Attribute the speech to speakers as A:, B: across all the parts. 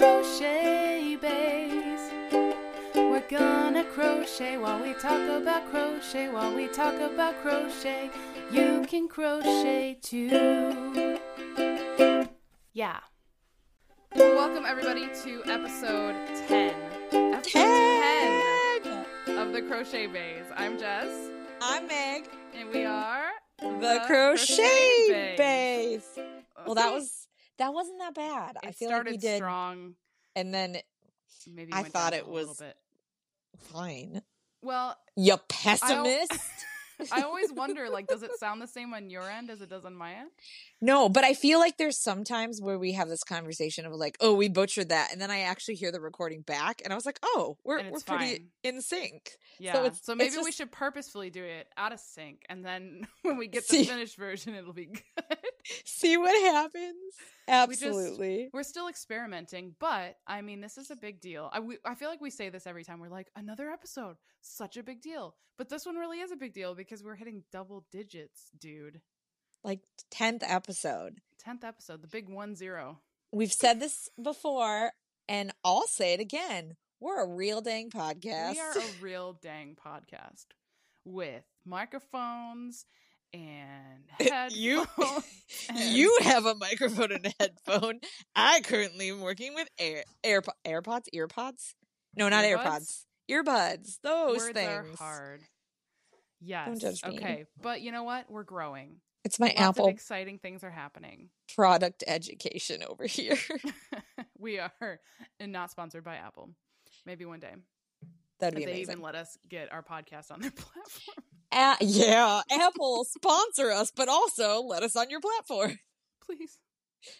A: crochet Baes. We're gonna crochet while we talk about crochet. While we talk about crochet, you can crochet too. Yeah. Welcome everybody to episode 10. Episode 10 of the Crochet Baes. I'm Jess,
B: I'm Meg,
A: and we are
B: the, crochet,
A: Baes.
B: base. Well, that was that wasn't that bad. I
A: it
B: feel like we did,
A: strong.
B: and then
A: Maybe
B: I thought it
A: a
B: was-
A: bit.
B: fine.
A: Well,
B: You pessimist.
A: I always wonder, like, does it sound the same on your end as it does on my end?
B: no, but I feel like there's sometimes where we have this conversation of like, oh, we butchered that, and then I actually hear the recording back, and I was like, oh, we're we're
A: it's
B: pretty in sync.
A: Yeah.
B: So
A: So, maybe
B: it's
A: we should purposefully do it out of sync, and then when we get
B: See.
A: the finished version, it'll be good.
B: See what happens.
A: We just-
B: Absolutely.
A: We're still experimenting, but I mean, this is a big deal. I, we, I feel like we say this every time. We're like, another episode, such a big deal. But this one really is a big deal because we're hitting double digits, dude.
B: like tenth episode.
A: 10th episode, the big one zero.
B: We've said this before, and I'll say it again. We're a real dang podcast.
A: We are a real dang podcast with microphones and eh, headphones.
B: You-
A: and-
B: You have a microphone and a headphone. I currently am working with Air AirPod, AirPods, EarPods. No, not
A: Earbuds?
B: AirPods. Earbuds. Those
A: words
B: things.
A: are hard. Yes.
B: judge me.
A: Okay, but you know what? We're growing.
B: It's my
A: Lots
B: Apple
A: exciting things are happening.
B: product education over here.
A: we are and not sponsored by Apple. Maybe one day.
B: That'd
A: If
B: be
A: they even let us get our podcast on their platform.
B: A- yeah, Apple sponsor us, but also let us on your platform.
A: Please.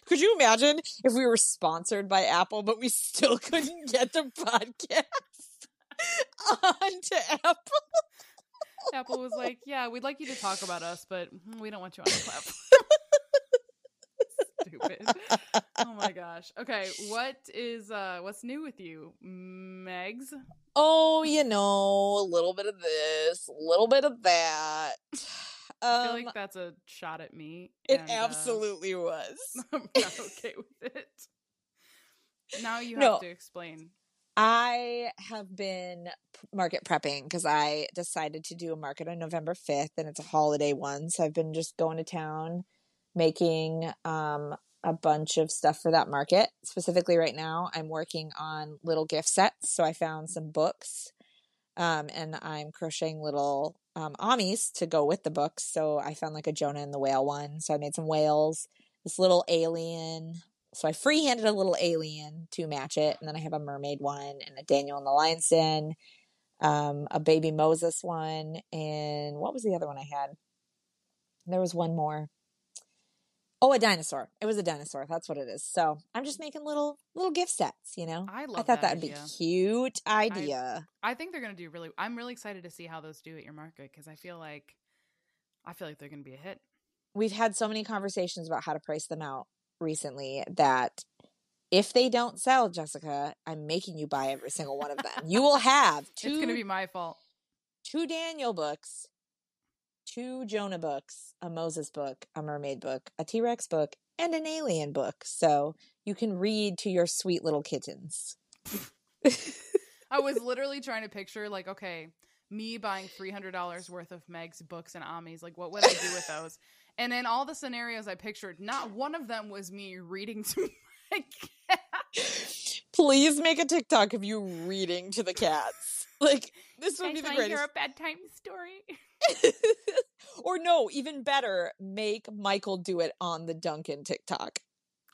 B: Could you imagine if we were sponsored by Apple, but we still couldn't get the podcast onto Apple?
A: Apple was like, "Yeah, we'd like you to talk about us, but mm, we don't want you on the platform." Stupid. Oh my gosh. Okay, what is uh what's new with you, Megs?
B: Oh, you know, a little bit of this, a little bit of that.
A: I feel
B: Um,
A: like that's a shot at me.
B: it
A: and, uh,
B: absolutely was.
A: I'm not okay with it. Now you have
B: No.
A: to explain.
B: I have been market prepping because I decided to do a market on November 5th and it's a holiday one. So I've been just going to town making um, a bunch of stuff for that market. Specifically, right now, I'm working on little gift sets. So I found some books um, and I'm crocheting little um, amis to go with the books. So I found like a Jonah and the Whale one. So I made some whales, this little alien. So I freehanded a little alien to match it, and then I have a mermaid one and a Daniel and the Lion's Den, um, a baby Moses one, and what was the other one I had? There was one more. Oh, a dinosaur. It was a dinosaur. That's what it is. So I'm just making little little gift sets. You know,
A: I love
B: I thought
A: that
B: that'd be cute idea.
A: I think they're gonna do really. I'm really excited to see how those do at your market because I feel like, I feel like they're gonna be a hit.
B: we've had so many conversations about how to price them out recently that if they don't sell, Jessica, I'm making you buy every single one of them. You will have two
A: It's gonna be my fault.
B: two Daniel books, two Jonah books, a Moses book, a mermaid book, a T Rex book, and an alien book. So you can read to your sweet little kittens.
A: I was literally trying to picture like, okay, me buying three hundred dollars worth of Meg's books and Amis. Like, what would I do with those? And in all the scenarios I pictured, not one of them was me reading to my cat.
B: Please make a TikTok of you reading to the cats. Like this would be the greatest.
A: a bedtime story.
B: or no, even better, make Michael do it on the Duncan TikTok.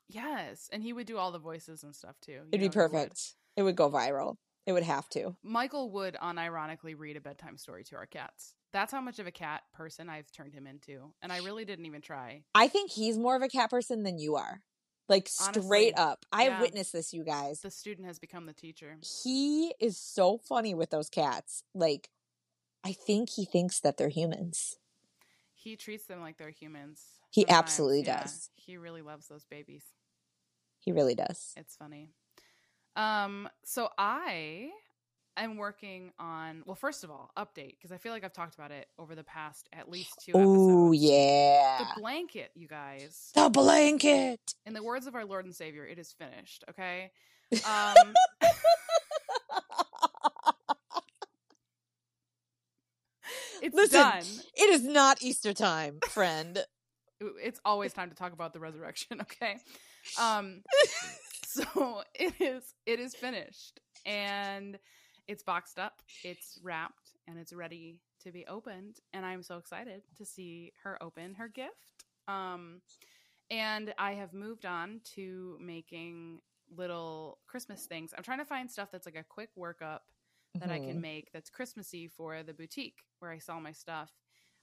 A: Yes, and he would do all the voices and stuff too.
B: It'd be
A: know would.
B: perfect. It would go viral. It would have to.
A: Michael would unironically read a bedtime story to our cats. That's how much of a cat person I've turned him into, and I really didn't even try.
B: I think he's more of a cat person than you are. Like
A: Honestly,
B: straight up. I
A: yeah.
B: have witnessed this, you guys.
A: The student has become the teacher.
B: He is so funny with those cats. Like, I think he thinks that they're humans.
A: He treats them like they're humans.
B: He
A: sometimes,
B: absolutely
A: yeah.
B: does.
A: He really loves those babies.
B: He really does.
A: It's funny. Um, so I am working on well, first of all, update because I feel like I've talked about it over the past at least two
B: Oh yeah.
A: The blanket, you guys.
B: The blanket.
A: In the words of our Lord and Savior, it is finished. Okay. Um, it's
B: Listen,
A: done.
B: It is not Easter time, friend.
A: It's always time to talk about the resurrection. Okay. Um, so it is. It is finished, and it's boxed up. It's wrapped, and it's ready to be opened. And I'm so excited to see her open her gift. Um, and I have moved on to making little Christmas things. I'm trying to find stuff that's like a quick workup that I can
B: Mhm.
A: make that's Christmassy for the boutique where I sell my stuff.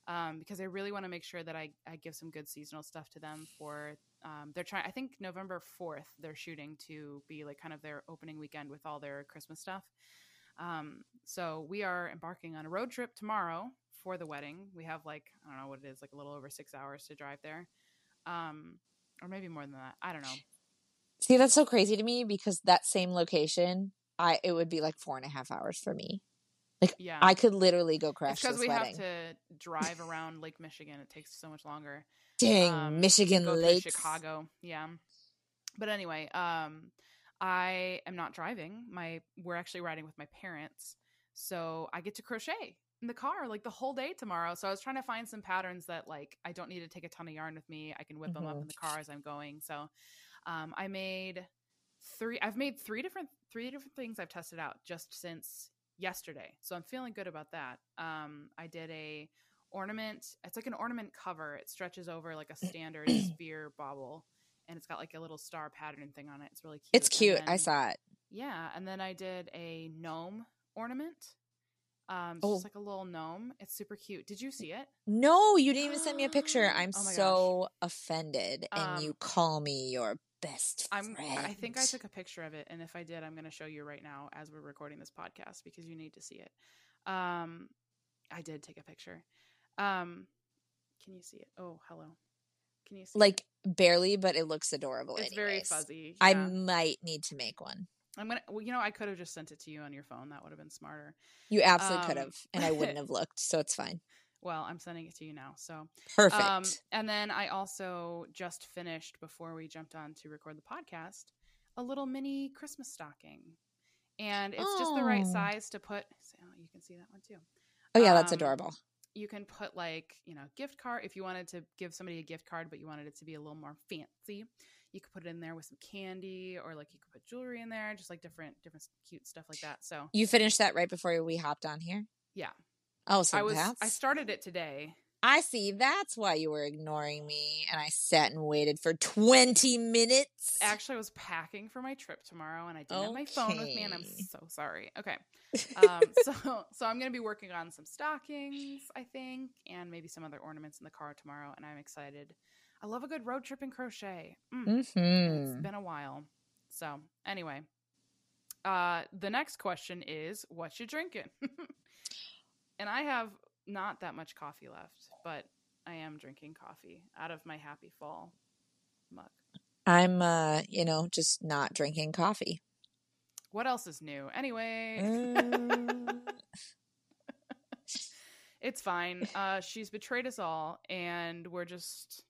A: Um, because I really want to make sure that I, I give some good seasonal stuff to them for um, they're trying I think November 4th they're shooting to be like kind of their opening weekend with all their Christmas stuff. Um, so we are embarking on a road trip tomorrow for the wedding. We have like I don't know what it is, like a little over six hours to drive there, um, or maybe more than that. I don't know.
B: See, that's so crazy to me because that same location, I it would be like four and a half hours for me.
A: Like Yeah,
B: I could literally go crash
A: because we
B: wedding.
A: have to drive around Lake Michigan. It takes so much longer.
B: Dang,
A: um,
B: Michigan Lake.
A: Chicago. Yeah. But anyway, um, I am not driving. My we're actually riding with my parents, so I get to crochet in the car like the whole day tomorrow. So I was trying to find some patterns that like I don't need to take a ton of yarn with me. I can whip them up in the car as I'm going. So um, I made three. I've made three different three different things I've tested out just since yesterday. So I'm feeling good about that. Um, I did a ornament. It's like an ornament cover. It stretches over like a standard sphere bobble, and it's got like a little star pattern thing on it. It's really cute.
B: It's cute. I saw it.
A: Yeah, and then I did a gnome ornament. Um, it's
B: Oh.
A: just like a little gnome. It's super cute. Did you see it?
B: No, you didn't even send me a picture. I'm
A: Oh
B: so offended, and you
A: Um,
B: call me your best
A: I'm.
B: friend.
A: I think I took a picture of it, and if I did, I'm going to show you right now as we're recording this podcast because you need to see it. Um, I did take a picture. Um, can you see it? Oh, hello. Can you see? it?
B: like barely, but it looks adorable.
A: it's very
B: anyways.
A: fuzzy.
B: I might need to make one.
A: I'm gonna. Well, you know, I could have just sent it to you on your phone. That would have been smarter.
B: You absolutely could
A: Um,
B: have, and I wouldn't have looked, so it's fine.
A: Well, I'm sending it to you now. So,
B: Perfect.
A: um, and then I also just finished before we jumped on to record the podcast a little mini Christmas stocking, and it's just the right
B: Oh.
A: size to put. So you can see that one too.
B: oh yeah, that's
A: um,
B: adorable.
A: You can put like you know gift card if you wanted to give somebody a gift card, but you wanted it to be a little more fancy. You could put it in there with some candy, or like you could put jewelry in there, just like different different cute stuff like that. So
B: You finished that right before we hopped on here.
A: yeah,
B: Oh, so
A: I was
B: that's
A: I started it today.
B: I see. That's why you were ignoring me, and I sat and waited for twenty minutes.
A: Actually, I was packing for my trip tomorrow, and I didn't have my phone with me, and I'm so sorry. Okay, um, so so I'm gonna be working on some stockings, I think, and maybe some other ornaments in the car tomorrow, and I'm excited. I love a good road trip and crochet. Mm, and
B: hmm
A: It's been a while. So anyway, uh, the next question is, what you drinking? and I have not that much coffee left, but I am drinking coffee out of my happy fall mug.
B: I'm, uh, you know, just not drinking coffee.
A: What else is new? Anyway,
B: Mm.
A: it's fine. Uh, she's betrayed us all, and we're just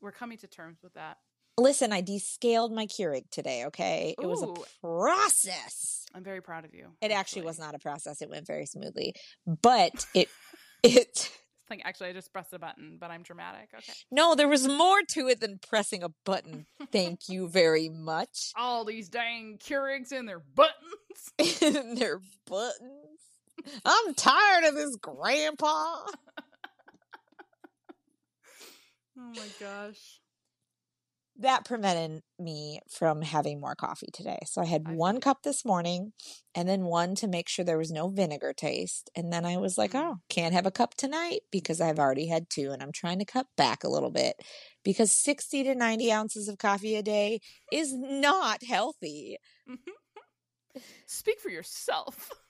A: we're coming to terms with that.
B: Listen, I descaled my Keurig today. Okay, it was a process.
A: I'm very proud of you.
B: It actually was not a process. It went very smoothly, but it it
A: like actually, I just pressed a button, but I'm dramatic. Okay.
B: no, there was more to it than pressing a button. Thank you very much.
A: All these dang Keurigs and their buttons.
B: In their buttons. I'm tired of this, Grandpa.
A: Oh my gosh.
B: That prevented me from having more coffee today. So I had
A: I
B: one cup this morning and then one to make sure there was no vinegar taste. And then I was like,
A: Mm.
B: oh, can't have a cup tonight because I've already had two and I'm trying to cut back a little bit because 60 to 90 ounces of coffee a day is not healthy.
A: Speak for yourself.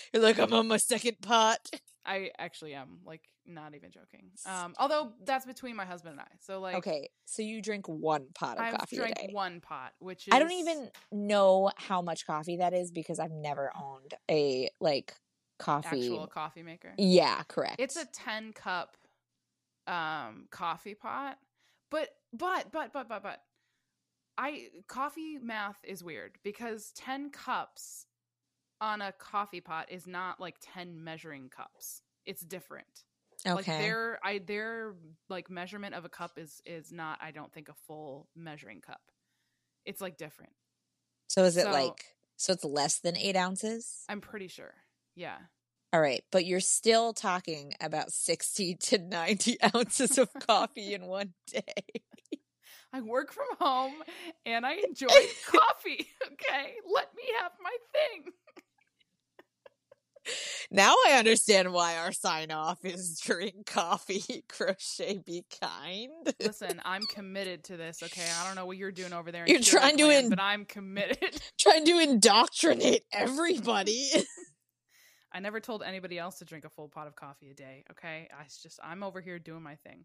B: You're like, I'm on my second pot.
A: I actually am like not even joking. Um, although that's between my husband and I. So like,
B: Okay, so you drink one pot of
A: I've
B: coffee a
A: drank one pot, which is
B: I don't even know how much coffee that is because I've never owned a like coffee.
A: actual coffee maker.
B: Yeah, correct.
A: It's a 10 cup um coffee pot. But but but but but but I coffee math is weird because 10 cups on a coffee pot is not like 10 measuring cups. It's different. Like
B: Okay.
A: their I their like measurement of a cup is is not I don't think a full measuring cup. It's like different.
B: so is it
A: so-
B: like so it's less than eight ounces?
A: I'm pretty sure. Yeah.
B: All right, but you're still talking about sixty to ninety ounces of coffee in one day.
A: I work from home and I enjoy coffee. Okay. Let me have my thing.
B: Now I understand why our sign off is drink coffee, crochet, be kind.
A: Listen, I'm committed to this, okay? I don't know what you're doing over there.
B: You're trying to
A: Land,
B: in-
A: but I'm committed.
B: Trying to indoctrinate everybody.
A: I never told anybody else to drink a full pot of coffee a day, okay? I just I'm over here doing my thing.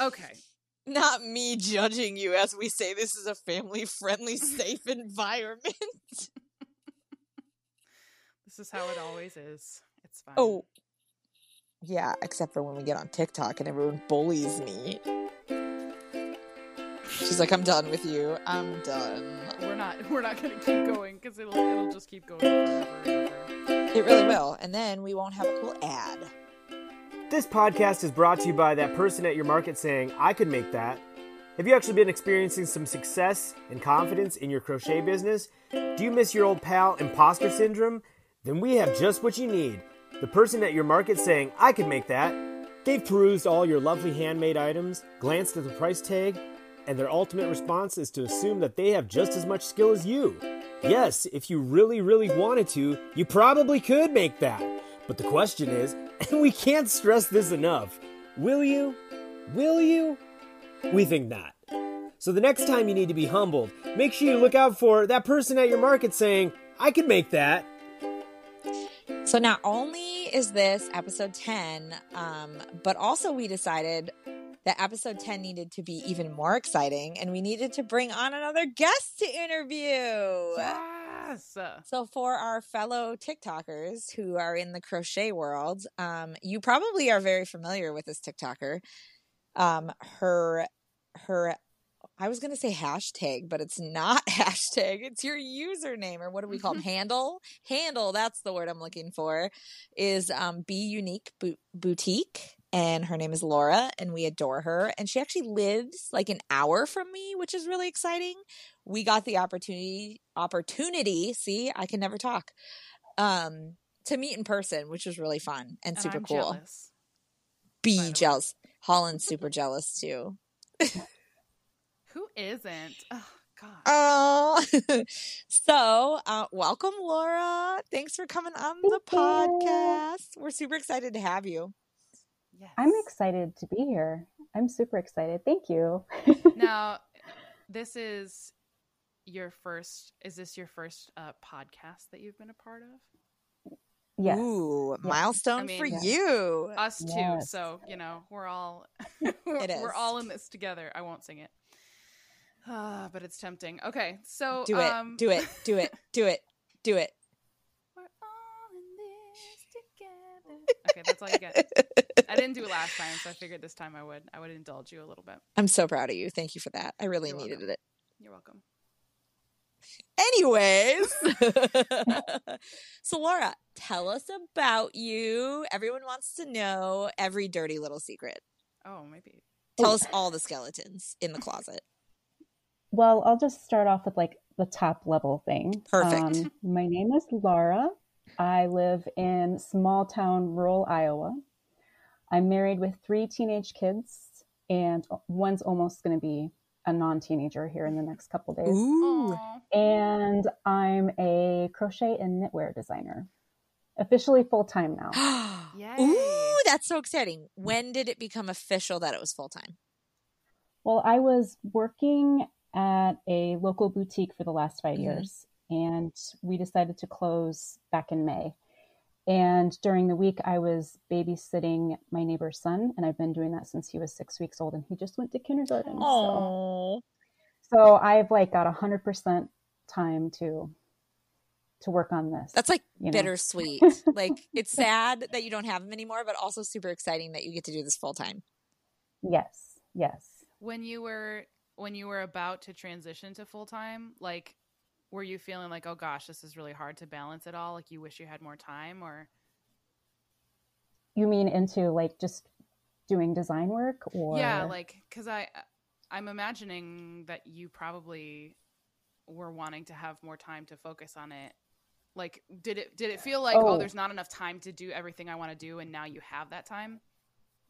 A: Okay.
B: Not me judging you as we say this is a family friendly, safe environment.
A: This is how it always is. It's fine.
B: Oh, yeah, except for when we get on TikTok and everyone bullies me. She's like, I'm done with you. I'm done.
A: we're not we're not going to keep going cuz it'll it'll just keep going forever and ever.
B: It really will. And then we won't have a cool ad.
C: This podcast is brought to you by that person at your market saying, I could make that. Have you actually been experiencing some success and confidence in your crochet business? Do you miss your old pal imposter syndrome? Then we have just what you need. The person at your market saying, I could make that. They've perused all your lovely handmade items, glanced at the price tag, and their ultimate response is to assume that they have just as much skill as you. Yes, if you really, really wanted to, you probably could make that. But the question is, and we can't stress this enough, will you? Will you? We think not. So the next time you need to be humbled, make sure you look out for that person at your market saying, I could make that.
B: So not only is this episode 10, um, but also we decided that episode 10 needed to be even more exciting and we needed to bring on another guest to interview.
A: Yes.
B: So for our fellow TikTokers who are in the crochet world, um, you probably are very familiar with this TikToker. Um, her her I was gonna say hashtag, but it's not hashtag. It's your username or what do we call them? handle? Handle, that's the word I'm looking for. Is um Be Ewenique Bo- Boutique. And her name is Lara, and we adore her. And she actually lives like an hour from me, which is really exciting. We got the opportunity opportunity, see, I can never talk. Um, to meet in person, which was really fun and,
A: And
B: super
A: I'm
B: cool.
A: jealous.
B: Be jealous. Holland's super jealous too.
A: Who isn't? Oh god.
B: Oh, so uh, welcome, Lara. Thanks for coming on the
D: Thank you.
B: podcast. We're super excited to have you.
A: yes.
D: I'm excited to be here. I'm super excited. Thank you.
A: now this is your first is this your first uh podcast that you've been a part of
D: yes.
B: Ooh,
D: Yeah.
B: milestone
A: I mean-
B: for
D: Yeah.
B: you.
A: us too
D: Yes.
A: so you know we're all
B: It
A: we're all in this together i won't sing it Ah, but it's tempting okay so
B: Do it.
A: um
B: do it. Do it. Do it. Do it.
A: we're all in this together okay that's all you get i didn't do it last time so i figured this time i would i would indulge you a little bit
B: I'm so proud of you. Thank you for that. I really
A: You're
B: needed
A: welcome.
B: it.
A: you're welcome
B: Anyways, so Lara, tell us about you. Everyone wants to know every dirty little secret.
A: oh maybe
B: Tell
D: Oh.
B: us all the skeletons in the closet.
D: Well, I'll just start off with like the top level thing.
B: Perfect.
D: Um, my name is Lara. I live in small town rural Iowa. I'm married with three teenage kids, and one's almost going to be a non teenager here in the next couple days.
B: Ooh.
D: And I'm a crochet and knitwear designer, officially full time now.
B: Ooh, that's so exciting. When did it become official that it was full time?
D: Well, I was working at a local boutique for the last 5
B: Mhm.
D: years, and we decided to close back in May. And during the week, I was babysitting my neighbor's son, and I've been doing that since he was six weeks old, and he just went to kindergarten. So, so I've like got a hundred percent time to to work on this.
B: that's like
D: you know.
B: bittersweet. like it's sad that you don't have him anymore, but also super exciting that you get to do this full time.
D: Yes, yes.
A: when you were when you were about to transition to full time, like were you feeling like, oh gosh, this is really hard to balance it all? Like you wish you had more time or
D: You mean into like just doing design work or
A: Yeah, like cuz I I'm imagining that you probably were wanting to have more time to focus on it. Like did it did it feel like oh,
D: Oh.
A: there's not enough time to do everything I want to do and now you have that time?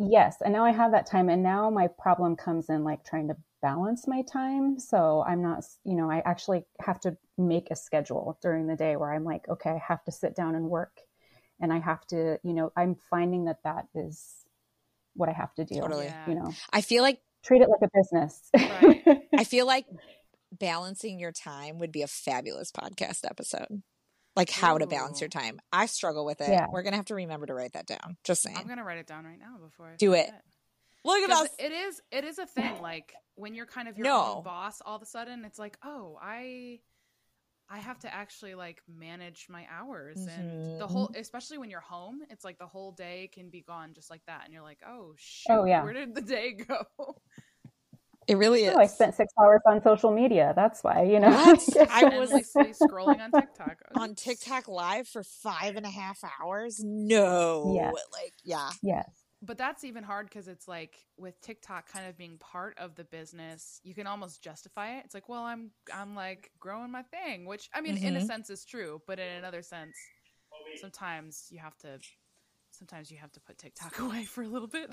D: Yes, and now I have that time, and now my problem comes in like trying to balance my time. So I'm not, you know, I actually have to make a schedule during the day where I'm like, okay, I have to sit down and work, and I have to, you know, I'm finding that that is what I have to do.
B: Totally.
A: Yeah.
D: You know,
B: I feel like
D: treat it like a business.
A: Right.
B: I feel like balancing your time would be a fabulous podcast episode. Like how to balance your time. I struggle with it.
D: Yeah.
B: We're gonna have to remember to write that down. Just saying.
A: I'm going to write it down right now before I
B: Do it.
A: forget.
B: Look at
A: 'Cause
B: us.
A: It is it is a thing like when you're kind of your
B: No.
A: own boss all of a sudden it's like, "Oh, I I have to actually like manage my hours and the whole
B: Mhm.
A: especially when you're home, it's like the whole day can be gone just like that and you're like, "Oh shoot,
D: Oh, yeah.
A: where did the day go?"
B: It really is.
D: oh, I spent six hours on social media. That's why, you know.
B: I was-
A: Endlessly scrolling on TikTok.
B: on TikTok live for five and a half hours. No.
D: Yes.
B: Like, yeah.
D: yes.
A: But that's even hard because it's like with TikTok kind of being part of the business, you can almost justify it. It's like, well, I'm I'm like growing my thing, which I mean, in a
B: Mhm.
A: sense is true, but in another sense, sometimes you have to sometimes you have to put TikTok away for a little bit.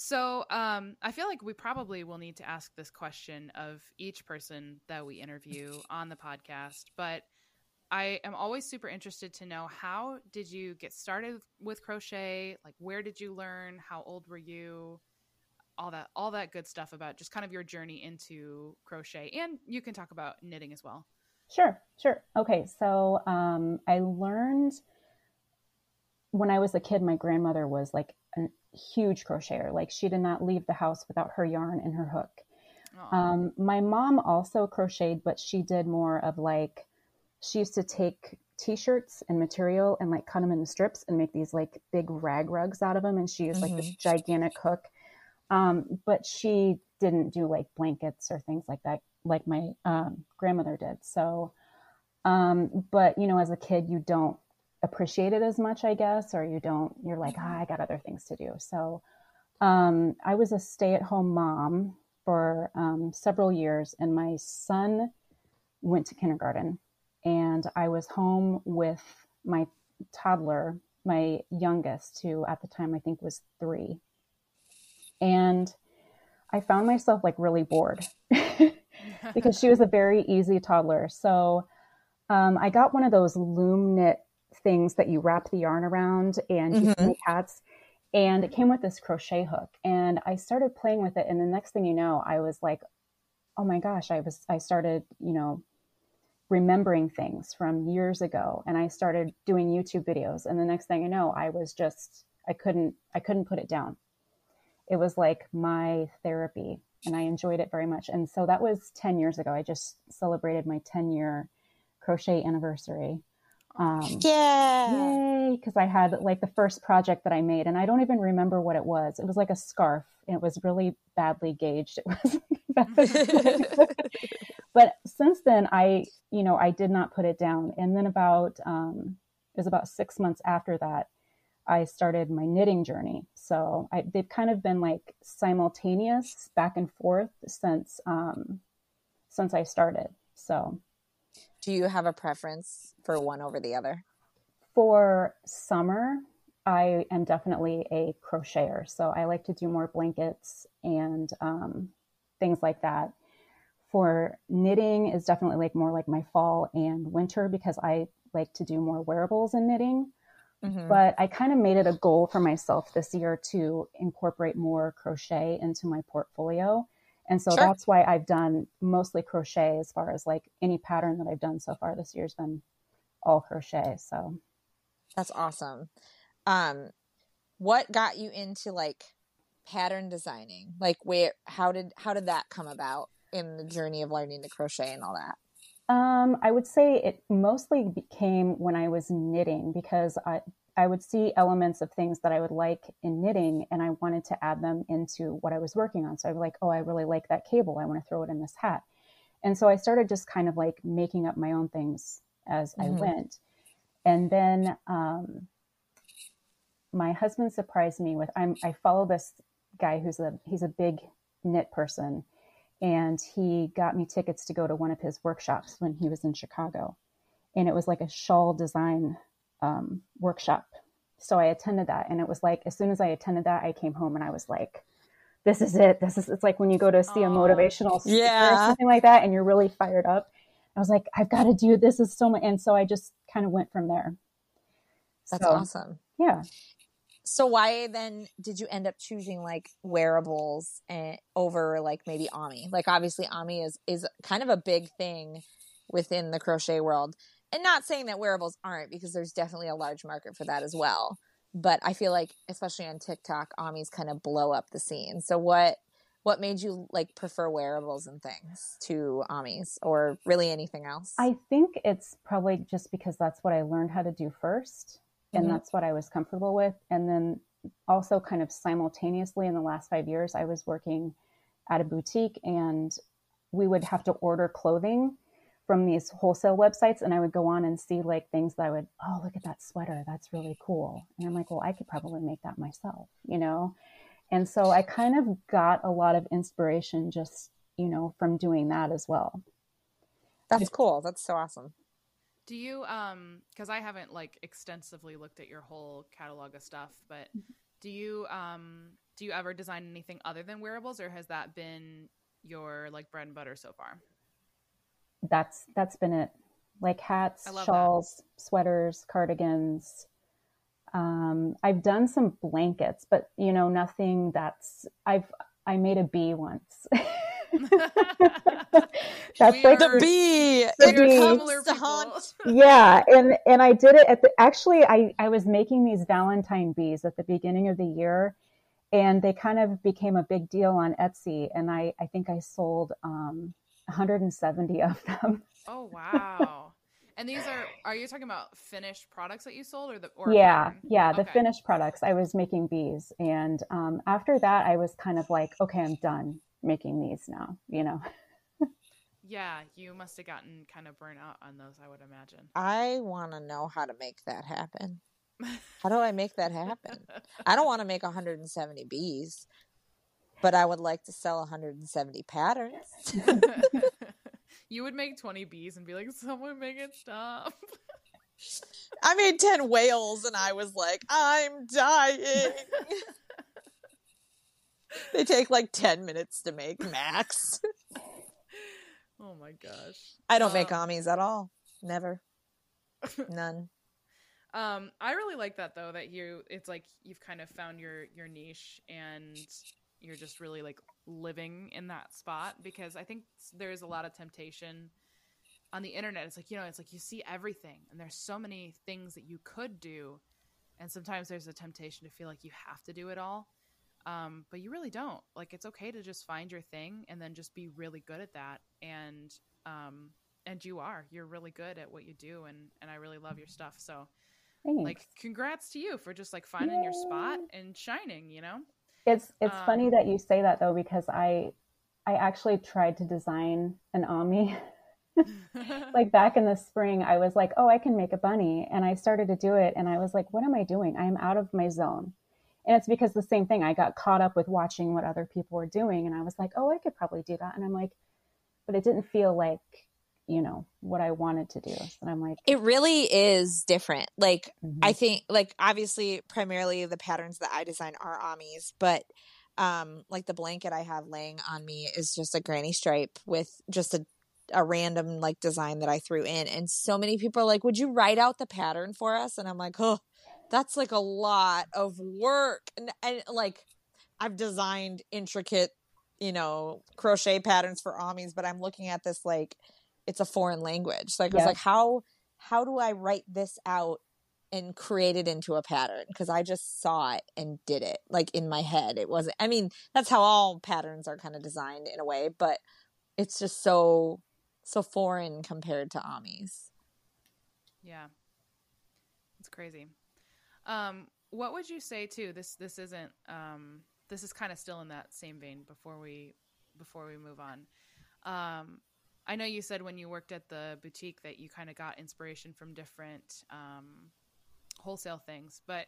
A: So, um, I feel like we probably will need to ask this question of each person that we interview on the podcast, but I am always super interested to know how did you get started with crochet? Like where did you learn? How old were you? All that all that good stuff about just kind of your journey into crochet. And you can talk about knitting as well.
D: Sure, sure. Okay, so um, I learned when I was a kid, my grandmother was like a huge crocheter. Like she did not leave the house without her yarn and her hook. Um, my mom also crocheted, but she did more of like, she used to take t-shirts and material and like cut them into strips and make these like big rag rugs out of them. And she used like this gigantic hook. Um, but she didn't do like blankets or things like that, like my um, grandmother did. So, um, but you know, as a kid, you don't appreciate it as much, I guess, or you don't, you're like, ah, I got other things to do. So, um, I was a stay at home mom for um, several years, and my son went to kindergarten, and I was home with my toddler, my youngest, who at the time I think was three. And I found myself like really bored because she was a very easy toddler. So um, I got one of those loom knit things that you wrap the yarn around and you
B: Mhm.
D: make hats. And it came with this crochet hook. And I started playing with it. And the next thing you know, I was like, oh my gosh, I was, I started, you know, remembering things from years ago. And I started doing YouTube videos. And the next thing you know, I was just, I couldn't, I couldn't put it down. It was like my therapy and I enjoyed it very much. And so that was 10 years ago. I just celebrated my 10 year crochet anniversary. Um,
B: Yeah.
D: Yay! Because I had like the first project that I made, and I don't even remember what it was. It was like a scarf, and it was really badly gauged. It was, but since then, I, you know, I did not put it down. And then about, um, it was about six months after that, I started my knitting journey. So I, they've kind of been like simultaneous, back and forth since, um, since I started. So
B: Do you have a preference for one over the other?
D: for summer, I am definitely a crocheter. So I like to do more blankets and um, things like that. For knitting is definitely like more like my fall and winter because I like to do more wearables in knitting.
B: Mhm.
D: But I kind of made it a goal for myself this year to incorporate more crochet into my portfolio. And so
B: Sure.
D: that's why I've done mostly crochet as far as like any pattern that I've done so far this year's been all crochet. So
B: That's awesome. Um, what got you into like pattern designing? Like where how did how did that come about in the journey of learning to crochet and all that?
D: Um, I would say it mostly became when I was knitting because I I would see elements of things that I would like in knitting and I wanted to add them into what I was working on. So be like, oh, I really like that cable. I want to throw it in this hat. And so I started just kind of like making up my own things as mm-hmm. I went. And then um, my husband surprised me with I'm I follow this guy who's a he's a big knit person and he got me tickets to go to one of his workshops when he was in Chicago. And it was like a shawl design um, workshop. So I attended that, and it was like as soon as I attended that, I came home and I was like, "This is it. This is." It's like when you go to see a motivational yeah. or something like that, and you're really fired up. I was like, "I've got to do this. Is so much," and so I just kind of went from there.
B: That's so, awesome.
D: Yeah.
B: So why then did you end up choosing like wearables and, eh, over like maybe Ami? Like obviously Ami is is kind of a big thing within the crochet world and not saying that wearables aren't because there's definitely a large market for that as well. But i feel like especially on tiktok amis kind of blow up the scene. So what what made you like prefer wearables and things to amis or really anything else?
D: I think it's probably just because that's what i learned how to do 1st and mm-hmm. that's what i was comfortable with. And then also kind of simultaneously in the last five years i was working at a boutique and we would have to order clothing from these wholesale websites and I would go on and see like things that I would, oh, look at that sweater. That's really cool. And I'm like, well, I could probably make that myself, you know? And so I kind of got a lot of inspiration just, you know, from doing that as well.
B: That's cool. That's so awesome.
A: Do you um cuz I haven't like extensively looked at your whole catalog of stuff, but mm-hmm. do you um do you ever design anything other than wearables or has that been your like bread and butter so far?
D: That's that's been it. Like hats, shawls, that. sweaters, cardigans. Um, I've done some blankets, but you know, nothing that's I've I made a bee once.
B: that's like the bee.
D: The bee. yeah, and and I did it at the actually I I was making these Valentine bees at the beginning of the year, and they kind of became a big deal on Etsy, and I I think I sold um 170 of them.
A: Oh wow. And these are are you talking about finished products that you sold or the or
D: Yeah, yeah, the finished products. I was making bees and um, after that I was kind of like, okay, I'm done making these now, you know.
A: yeah, you must have gotten kind of burnt out on those, I would imagine.
B: I want to know how to make that happen. How do I make that happen? I don't want to make 170 bees but I would like to sell 170 patterns.
A: you would make 20 bees and be like, someone make it stop.
B: I made 10 whales and I was like, I'm dying. they take like 10 minutes to make max.
A: oh my gosh.
B: I don't um, make amis at all. Never. None.
A: Um, I really like that though that you it's like you've kind of found your your niche and you're just really like living in that spot because I think there's a lot of temptation on the internet. It's like, you know, it's like you see everything and there's so many things that you could do. And sometimes there's a temptation to feel like you have to do it all. Um, but you really don't. Like it's okay to just find your thing and then just be really good at that. And um, and you are. You're really good at what you do and and I really love your stuff. So Thanks. like congrats to you for just like finding Yay. your spot and shining, you know?
D: It's it's um, funny that you say that though because I I actually tried to design an Ami. like back in the spring, I was like, "Oh, I can make a bunny," and I started to do it, and I was like, "What am I doing? I'm out of my zone." And it's because the same thing. I got caught up with watching what other people were doing, and I was like, "Oh, I could probably do that." And I'm like, but it didn't feel like you know what I wanted to do. And I'm like,
B: it really is different. Like mm-hmm. I think, like obviously, primarily the patterns that I design are Amis, but um, like the blanket I have laying on me is just a granny stripe with just a a random like design that I threw in. And so many people are like, "Would you write out the pattern for us?" And I'm like, "Oh, that's like a lot of work." And, and like, I've designed intricate, you know, crochet patterns for Amis, but I'm looking at this like it's a foreign language. Like yeah. I was like, how how do I write this out and create it into a pattern? Because I just saw it and did it like in my head. It wasn't. I mean, that's how all patterns are kind of designed in a way, but it's just so so foreign compared to Amis.
A: Yeah, it's crazy. Um, what would you say too? This this isn't um, this is kind of still in that same vein. Before we before we move on, um, I know you said when you worked at the boutique that you kind of got inspiration from different um, wholesale things, but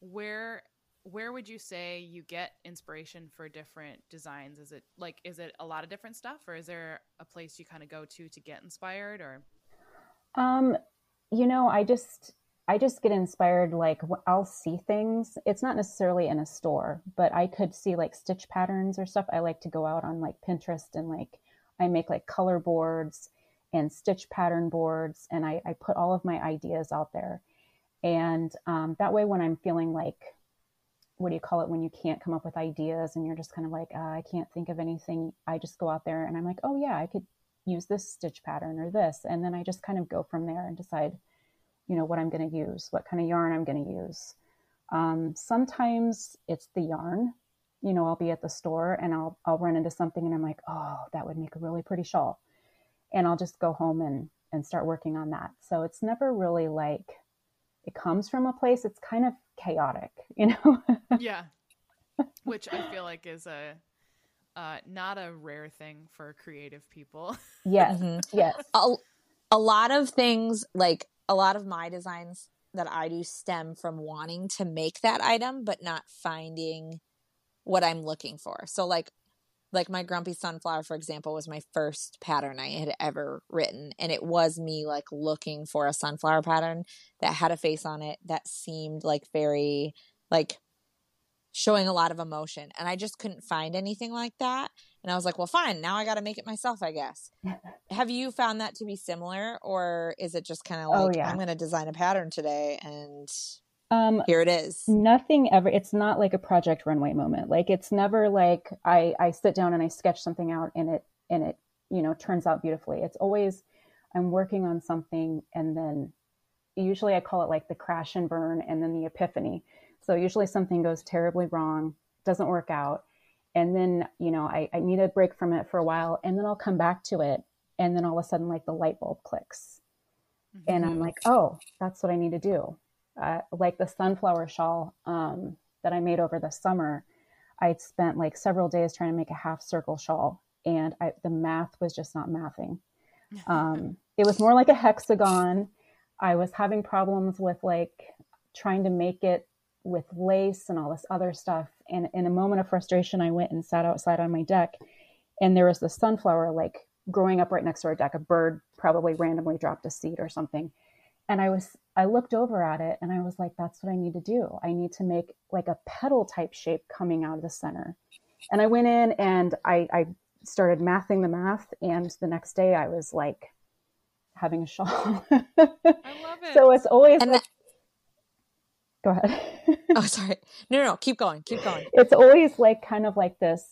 A: where where would you say you get inspiration for different designs? Is it like is it a lot of different stuff, or is there a place you kind of go to to get inspired, or?
D: Um, you know, I just I just get inspired. Like I'll see things. It's not necessarily in a store, but I could see like stitch patterns or stuff. I like to go out on like Pinterest and like I make like color boards and stitch pattern boards, and I, I put all of my ideas out there. And um, that way, when I'm feeling like what do you call it when you can't come up with ideas and you're just kind of like uh, i can't think of anything i just go out there and i'm like oh yeah i could use this stitch pattern or this and then i just kind of go from there and decide you know what i'm going to use what kind of yarn i'm going to use um, sometimes it's the yarn you know i'll be at the store and i'll i'll run into something and i'm like oh that would make a really pretty shawl. And i'll just go home and and start working on that. So it's never really like it comes from a place it's kind of chaotic you know?
A: Yeah. Which i feel like is a uh, not a rare thing for creative people.
D: Yes mm-hmm. yes.
B: A, a lot of things like a lot of my designs that i do stem from wanting to make that item but not finding what i'm looking for so like like my grumpy sunflower for example was my first pattern i had ever written and it was me like looking for a sunflower pattern that had a face on it that seemed like very like showing a lot of emotion and i just couldn't find anything like that and i was like well fine now i got to make it myself i guess have you found that to be similar or is it just kind of oh, like oh, yeah. i'm going to design a pattern today and um here it is.
D: nothing ever it's not like a project runway moment. Like it's never like i i sit down and i sketch something out and it and it you know turns out beautifully. It's always i'm working on something and then usually i call it like the crash and burn and then the epiphany. So usually something goes terribly wrong doesn't work out and then you know I, I need a break from it for a while and then i'll come back to it and then all of a sudden like the light bulb clicks. Mm-hmm. and i'm like oh that's what i need to do uh, like the sunflower shawl um, that I made over the summer, I spent like several days trying to make a half circle shawl, and I, the math was just not mathing. Um, it was more like a hexagon. I was having problems with like trying to make it with lace and all this other stuff. And in a moment of frustration, I went and sat outside on my deck, and there was the sunflower like growing up right next to our deck. A bird probably randomly dropped a seed or something and I was I looked over at it and I was like, that's what I need to do. I need to make like a petal type shape coming out of the center. And I went in and I, I started mathing the math, and the next day I was like having a shawl. I love it. So it's always like, go ahead.
B: oh, sorry. No, no, no, keep going, keep going.
D: It's always like kind of like this,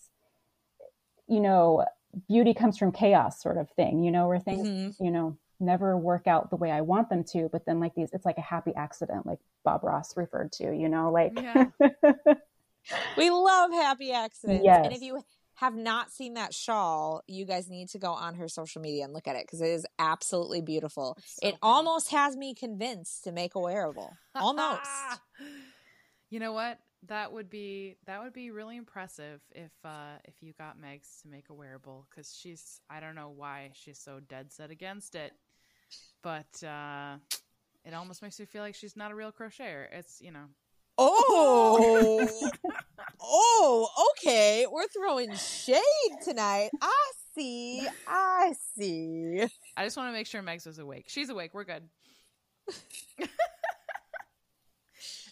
D: you know, beauty comes from chaos sort of thing, you know, where things, mm-hmm. you know, never work out the way I want them to. But then like these, it's like a happy accident, like Bob Ross referred to, you know, like. Yeah.
B: we love happy accidents. Yes. And if you have not seen that shawl, you guys need to go on her social media and look at it because it is absolutely beautiful. So it pretty. almost has me convinced to make a wearable. Almost.
A: you know what? That would be that would be really impressive if uh if you got Megs to make a wearable because she's I don't know why she's so dead set against it but uh, it almost makes me feel like she's not a real crocheter. It's you know.
B: Oh, oh, okay. We're throwing shade tonight. I see. I see.
A: I just want to make sure Megs was awake. She's awake. We're good.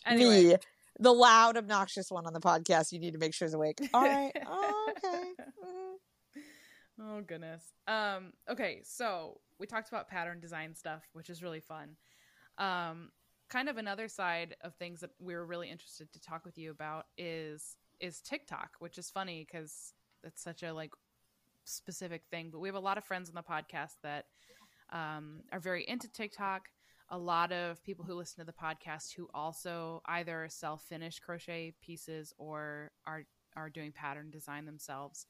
B: anyway. Me, the loud, obnoxious one on the podcast. You need to make sure is awake. All right. Oh, okay.
A: Mm-hmm. Oh goodness. Um. Okay. So we talked about pattern design stuff, which is really fun. Um, kind of another side of things that we were really interested to talk with you about is is TikTok, which is funny because it's such a like specific thing. But we have a lot of friends on the podcast that um, are very into TikTok. A lot of people who listen to the podcast who also either sell finished crochet pieces or are are doing pattern design themselves.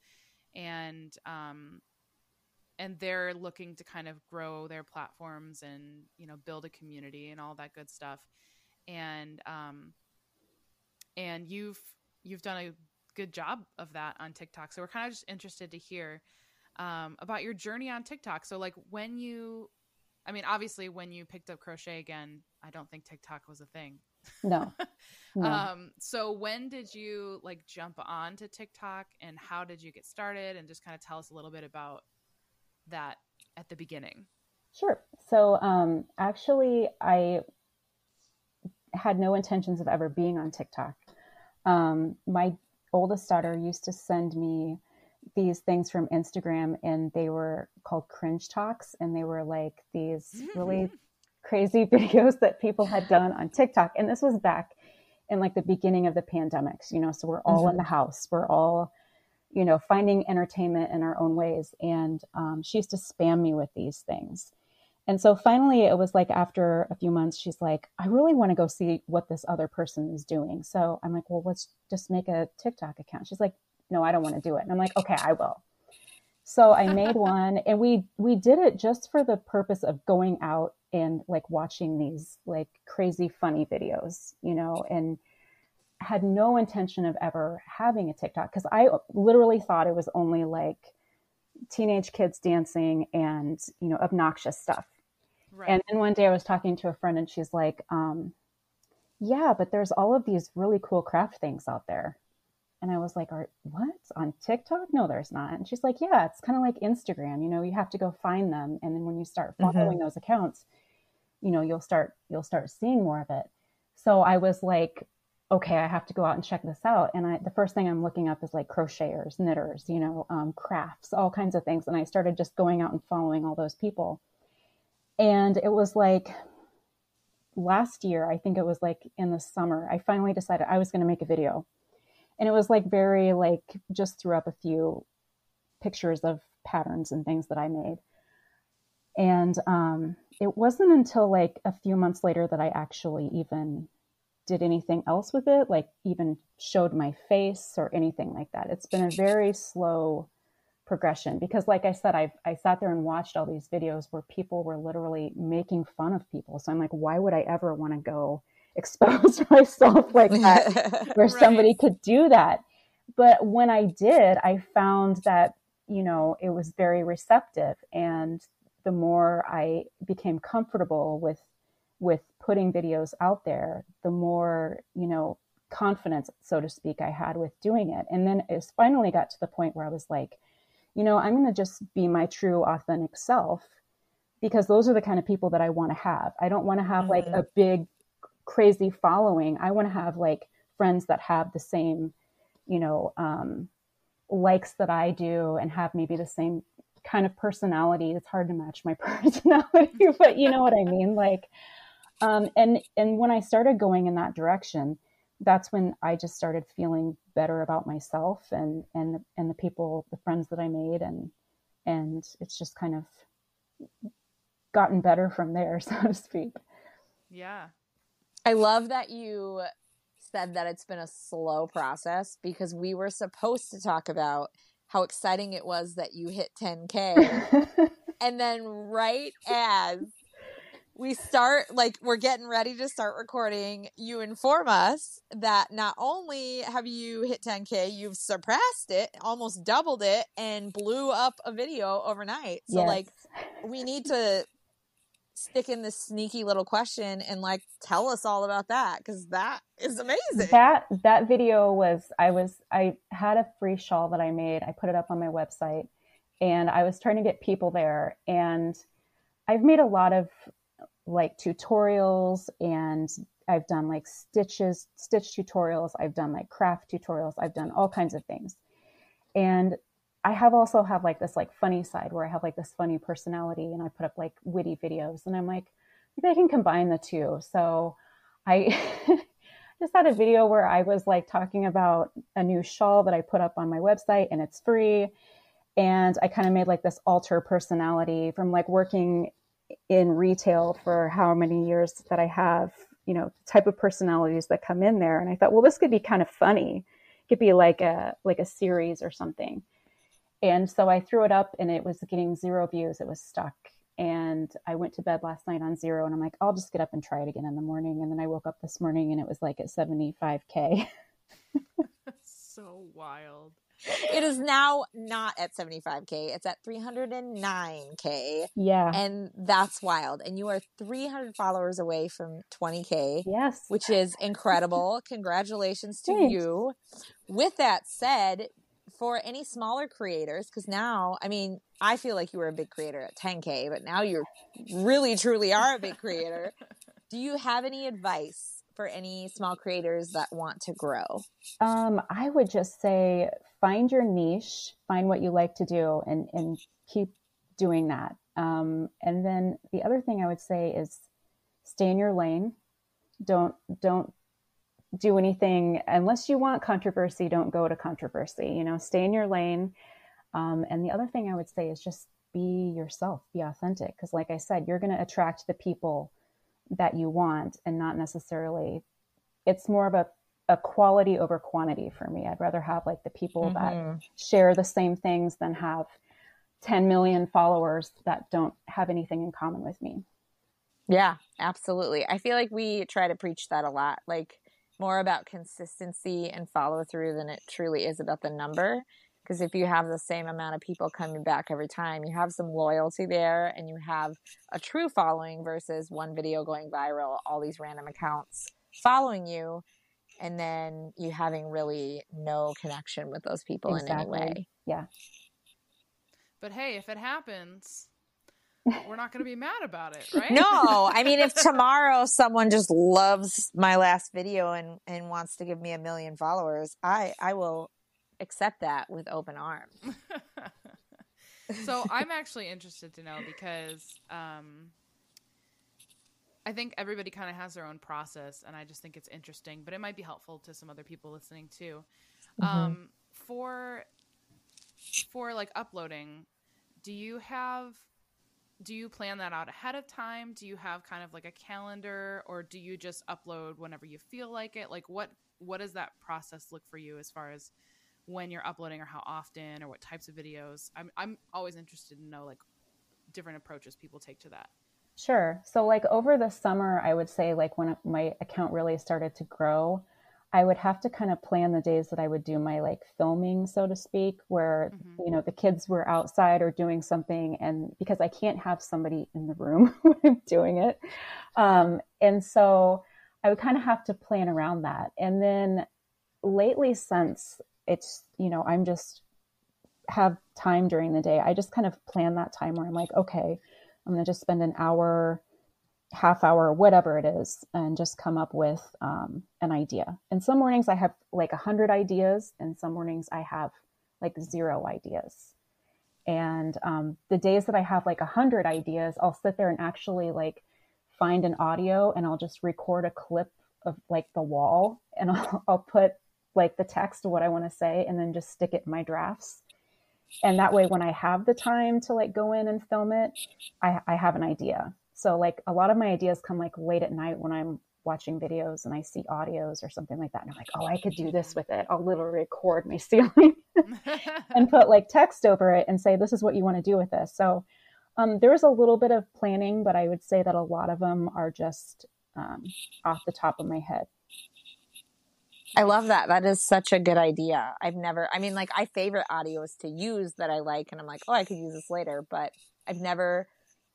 A: And um, and they're looking to kind of grow their platforms and you know build a community and all that good stuff and um, and you've you've done a good job of that on TikTok. So we're kind of just interested to hear um, about your journey on TikTok. So like when you, I mean, obviously when you picked up crochet again, I don't think TikTok was a thing.
D: No. no.
A: um, so when did you like jump on to TikTok and how did you get started? And just kind of tell us a little bit about that at the beginning.
D: Sure. So um, actually, I had no intentions of ever being on TikTok. Um, my oldest daughter used to send me these things from Instagram, and they were called cringe talks, and they were like these really crazy videos that people had done on TikTok. And this was back in like the beginning of the pandemics, you know, so we're all mm-hmm. in the house, we're all, you know, finding entertainment in our own ways. And um, she used to spam me with these things. And so finally, it was like after a few months, she's like, I really want to go see what this other person is doing. So I'm like, well, let's just make a TikTok account. She's like, no, I don't want to do it. And I'm like, okay, I will. So I made one and we we did it just for the purpose of going out and like watching these like crazy funny videos, you know, and had no intention of ever having a TikTok because I literally thought it was only like teenage kids dancing and, you know, obnoxious stuff. Right. And then one day I was talking to a friend and she's like, um, yeah, but there's all of these really cool craft things out there. And I was like, Are, what? On TikTok? No, there's not. And she's like, yeah, it's kind of like Instagram. You know, you have to go find them. And then when you start mm-hmm. following mm-hmm. those accounts, you know, you'll start, you'll start seeing more of it. So I was like, okay, I have to go out and check this out. And I, the first thing I'm looking up is like crocheters, knitters, you know, um, crafts, all kinds of things. And I started just going out and following all those people. And it was like last year, I think it was like in the summer, I finally decided I was going to make a video. And it was like very like just threw up a few pictures of patterns and things that I made. And um, it wasn't until like a few months later that I actually even did anything else with it, like even showed my face or anything like that. It's been a very slow progression because like i said i i sat there and watched all these videos where people were literally making fun of people so i'm like why would i ever want to go expose myself like that where right. somebody could do that but when i did i found that you know it was very receptive and the more i became comfortable with with putting videos out there the more you know confidence so to speak i had with doing it and then it finally got to the point where i was like you know, I'm going to just be my true authentic self because those are the kind of people that I want to have. I don't want to have mm-hmm. like a big crazy following. I want to have like friends that have the same, you know, um, likes that I do and have maybe the same kind of personality. It's hard to match my personality, but you know what I mean? Like, um, and, and when I started going in that direction, that's when I just started feeling better about myself and and and the people, the friends that I made, and and it's just kind of gotten better from there, so to speak.
A: Yeah,
B: I love that you said that it's been a slow process because we were supposed to talk about how exciting it was that you hit 10k and then right as we start like we're getting ready to start recording. You inform us that not only have you hit 10k you've surpassed it almost doubled it and blew up a video overnight. So yes. like we need to stick in this sneaky little question and like tell us all about that because that is amazing.
D: That that video was i was i had a free shawl that i made. I put it up on my website and i was trying to get people there and i've made a lot of like tutorials and I've done like stitches, stitch tutorials. I've done like craft tutorials. I've done all kinds of things. And I have also have like this like funny side where I have like this funny personality and I put up like witty videos and I'm like, maybe I can combine the two. So I just had a video where I was like talking about a new shawl that I put up on my website and it's free. And I kind of made like this alter personality from like working in retail for how many years that I have, you know, type of personalities that come in there. And I thought, well, this could be kind of funny. It could be like a like a series or something. And so I threw it up and it was getting zero views. It was stuck and I went to bed last night on zero and I'm like, I'll just get up and try it again in the morning. And then I woke up this morning and it was like at 75K.
A: so wild.
B: It is now not at 75K. It's at 309K.
D: Yeah.
B: And that's wild. And you are 300 followers away from 20K.
D: Yes.
B: Which is incredible. Congratulations to
D: Thanks.
B: you. With that said, for any smaller creators, because now, I mean, I feel like you were a big creator at 10K, but now you really truly are a big creator. Do you have any advice for any small creators that want to grow?
D: Um, I would just say find your niche, find what you like to do, and and keep doing that. Um, and then the other thing I would say is stay in your lane. Don't don't do anything unless you want controversy. Don't go to controversy. You know, stay in your lane. Um, and the other thing I would say is just be yourself, be authentic. Because, like I said, you're going to attract the people that you want, and not necessarily. It's more of a a quality over quantity for me. I'd rather have like the people
B: Mm-hmm.
D: that share the same things than have 10 million followers that don't have anything in common with me.
B: Yeah, absolutely. I feel like we try to preach that a lot, like more about consistency and follow through than it truly is about the number. Because if you have the same amount of people coming back every time, you have some loyalty there and you have a true following versus one video going viral, all these random accounts following you, and then you having really no connection with those people in any way.
D: Yeah.
A: But hey, if it happens, we're not going to be mad about it, right?
B: No, I mean, if tomorrow someone just loves my last video and, and wants to give me a million followers, I, I will accept that with open arms.
A: so I'm actually interested to know because um, I think everybody kind of has their own process, and I just think it's interesting. But it might be helpful to some other people listening too. Um, for for like uploading, do you have do you plan that out ahead of time? Do you have kind of like a calendar, or do you just upload whenever you feel like it? Like what what does that process look for you as far as when you're uploading or how often or what types of videos i'm, I'm always interested to know like different approaches people take to that
D: Sure. So, like over the summer, I would say, like when my account really started to grow, I would have to kind of plan the days that I would do my like filming, so to speak, where,
A: Mhm.
D: you know, the kids were outside or doing something. And because I can't have somebody in the room when I'm doing it. Um, and so I would kind of have to plan around that. And then lately, since it's, you know, I'm just have time during the day, I just kind of plan that time where I'm like, okay, I'm going to just spend an hour, half hour, whatever it is, and just come up with um, an idea. And some mornings I have like a hundred ideas, and some mornings I have like zero ideas. And um, the days that I have like a hundred ideas, I'll sit there and actually like find an audio, and I'll just record a clip of like the wall, and I'll, I'll put like the text of what I want to say, and then just stick it in my drafts. And that way when i have the time to like go in and film it I, I have an idea. So like a lot of my ideas come like late at night when i'm watching videos and i see audios or something like that and i'm like oh i could do this with it. I'll literally record my ceiling and put like text over it and say this is what you want to do with this so um, there's a little bit of planning but i would say that a lot of them are just um, off the top of my head
B: I love that. That is such a good idea. I've never, I mean, like, I favorite audios to use that I like, and I'm like, oh, I could use this later, but I've never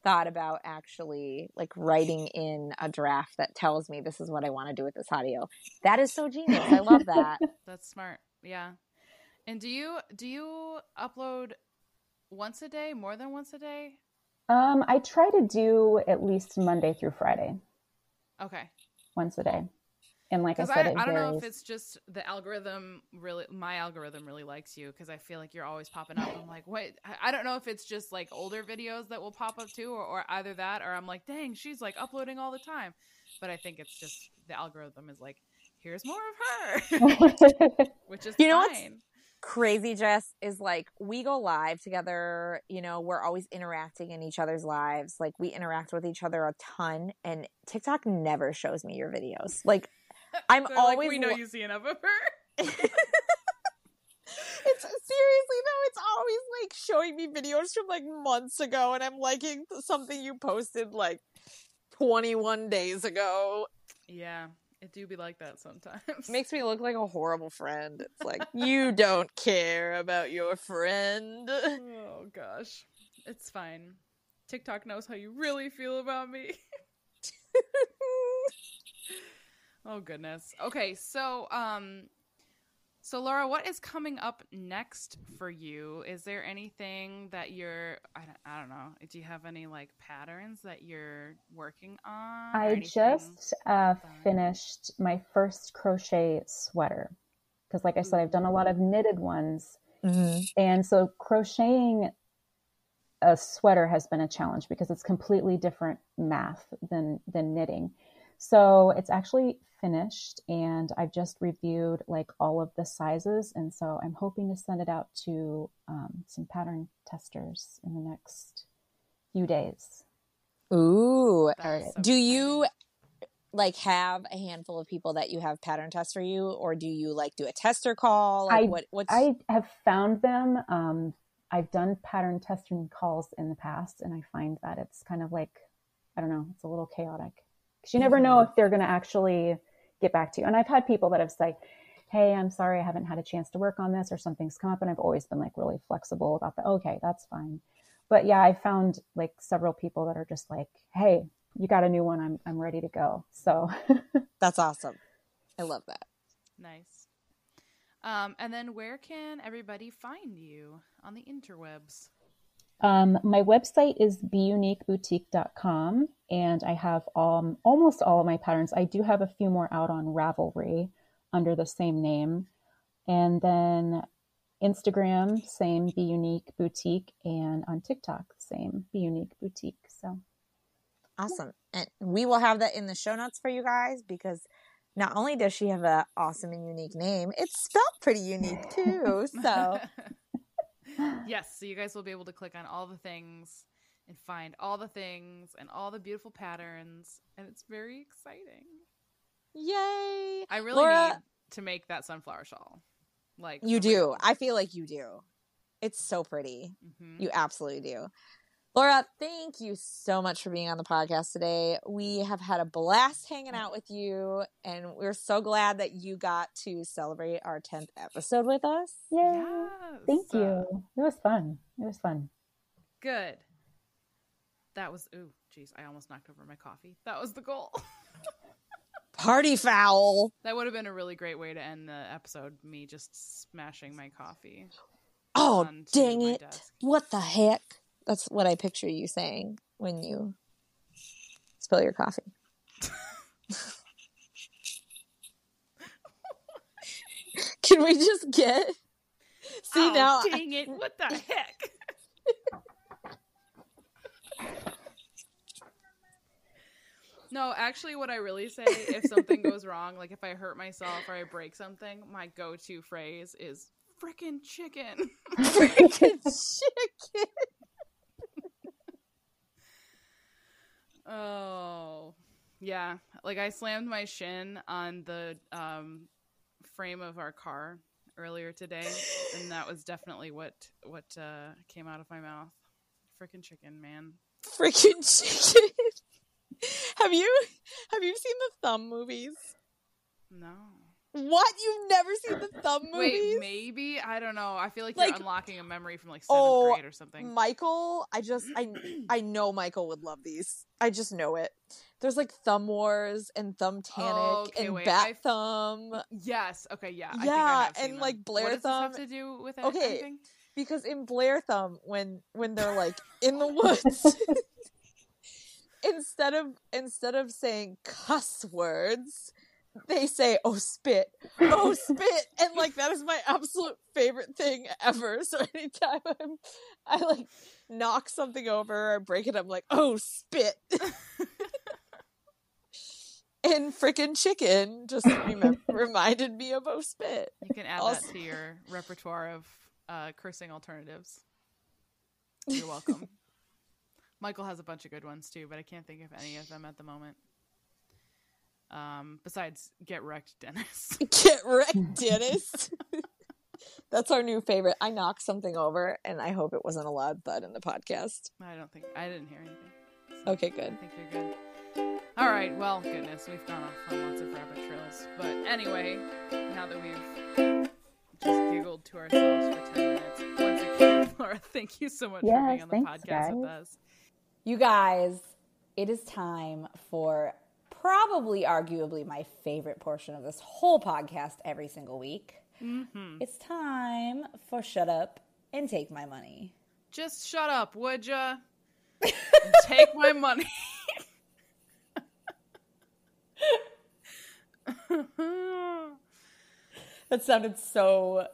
B: thought about actually like writing in a draft that tells me this is what I want to do with this audio. That is so genius. I love that.
A: that's smart yeah and do you do you upload once a day more than once a day
D: um, i try to do at least monday through friday
A: okay
D: once a day and like I
A: because
D: said,
A: I, I don't know if it's just the algorithm really my algorithm really likes you because I feel like you're always popping up. I'm like, wait, I- I don't know if it's just like older videos that will pop up too, or, or either that, or I'm like, dang, she's like uploading all the time. But I think it's just the algorithm is like, here's more of her, which is
B: You know what's-
A: fine.
B: Crazy Jess is like, we go live together. You know, we're always interacting in each other's lives. Like, we interact with each other a ton, and TikTok never shows me your videos. Like, I'm
A: They're like,
B: always
A: we know you see enough of her.
B: it's seriously though, it's always like showing me videos from like months ago, and I'm liking something you posted like 21 days ago.
A: Yeah, it do be like that sometimes.
B: makes me look like a horrible friend. It's like you don't care about your friend.
A: oh gosh, it's fine. TikTok knows how you really feel about me. oh goodness. Okay, so um so Lara, what is coming up next for you? Is there anything that you're I don't, I don't know. Do you have any like patterns that you're working on?
D: I just uh,
A: fun?
D: finished my first crochet sweater because, like I said, I've done a lot of knitted ones,
B: Mm-hmm.
D: and so crocheting a sweater has been a challenge because it's completely different math than than knitting. So it's actually finished, and I've just reviewed like all of the sizes, and so I'm hoping to send it out to um, some pattern testers in the next few days.
B: Ooh.
A: So
B: Do you like have a handful of people that you have pattern test for you, or do you like do a tester call? Like
D: I-
B: what? What's
D: I have found them. Um, I've done pattern testing calls in the past, and I find that it's kind of like, I don't know, it's a little chaotic because you never know if they're going to actually get back to you. And I've had people that have said, Hey, I'm sorry, I haven't had a chance to work on this, or something's come up. And I've always been like really flexible about that. Okay, that's fine. But yeah, I found like several people that are just like, Hey, you got a new one. I'm, I'm ready to go. So
B: that's awesome. I love that.
A: Nice. Um, and then where can everybody find you on the interwebs?
D: Um, my website is beuniqueboutique.com and I have um, almost all of my patterns. I do have a few more out on Ravelry under the same name. And then Instagram, same Be Ewenique Boutique, and on TikTok, same Be Ewenique Boutique. So
B: Awesome. And we will have that in the show notes for you guys because not only does she have an awesome and unique name, it's spelled pretty unique too. So
A: yes, so you guys will be able to click on all the things and find all the things and all the beautiful patterns, and it's very exciting.
B: yay.
A: I really
B: Lara-
A: need to make that sunflower shawl. Like
B: You do.
A: real.
B: I feel like you do. It's so pretty.
A: Mhm.
B: You absolutely do. Lara, thank you so much for being on the podcast today. We have had a blast hanging out with you, and we're so glad that you got to celebrate our 10th episode with us.
D: yeah,
A: Yes.
D: thank you. It was fun. It was fun.
A: Good. That was ooh, jeez, I almost knocked over my coffee. That was the goal.
B: Party foul.
A: that would have been a really great way to end the episode. Me just smashing my coffee.
B: Oh, dang it.
A: desk.
B: What the heck? That's what I picture you saying when you spill your coffee. Can we just get. See
A: oh,
B: now.
A: dang it! What the heck? no, actually, what I really say if something goes wrong, like if I hurt myself or I break something, my go-to phrase is "frickin' chicken."
B: Freaking chicken.
A: Oh, yeah. Like I slammed my shin on the um, frame of our car earlier today, and that was definitely what what uh, came out of my mouth. Freaking chicken, man.
B: Freaking chicken. Have you have you seen the thumb movies?
A: No.
B: What? You've never seen the thumb movies?
A: Wait, maybe I don't know. I feel like,
B: Like-
A: you're unlocking a memory from like seventh
B: Oh,
A: grade or something.
B: Michael, I just I I know Michael would love these. I just know it. There's like Thumb Wars and Thumbtanic
A: Oh, okay,
B: and
A: wait,
B: Bat
A: I-
B: Thumb
A: yes. Okay. Yeah. I think I
B: Yeah,
A: have seen
B: and,
A: them.
B: like, Blair
A: what does
B: Thumb-
A: This have to do with
B: Okay.
A: anything?
B: because in Blair Thumb when when they're like in the woods instead of instead of saying cuss words they say oh spit. Oh spit. And like that is my absolute favorite thing ever. So anytime i'm i like knock something over or break it i'm like oh spit. And frickin' chicken just remem- reminded me of oh spit.
A: You can add
B: Also-
A: that to your repertoire of uh, cursing alternatives. You're welcome. Michael has a bunch of good ones too, but I can't think of any of them at the moment. Um, besides, get wrecked, Dennis.
B: Get wrecked, Dennis. That's our new favorite. I knocked something over, and I hope it wasn't a loud thud in the podcast.
A: I don't think I didn't hear anything.
B: Okay, good.
A: I think you're good. All right. Well, goodness, we've gone off on lots of rabbit trails. But anyway, now that we've just giggled to ourselves for ten minutes, once again, Lara, thank you so much for being on the
D: thanks,
A: podcast with us.
B: You guys, it is time for probably, arguably, my favorite portion of this whole podcast every single week. Mm-hmm. It's time for Shut Up and Take My Money.
A: Just shut up, would ya? Take my money.
B: That sounded so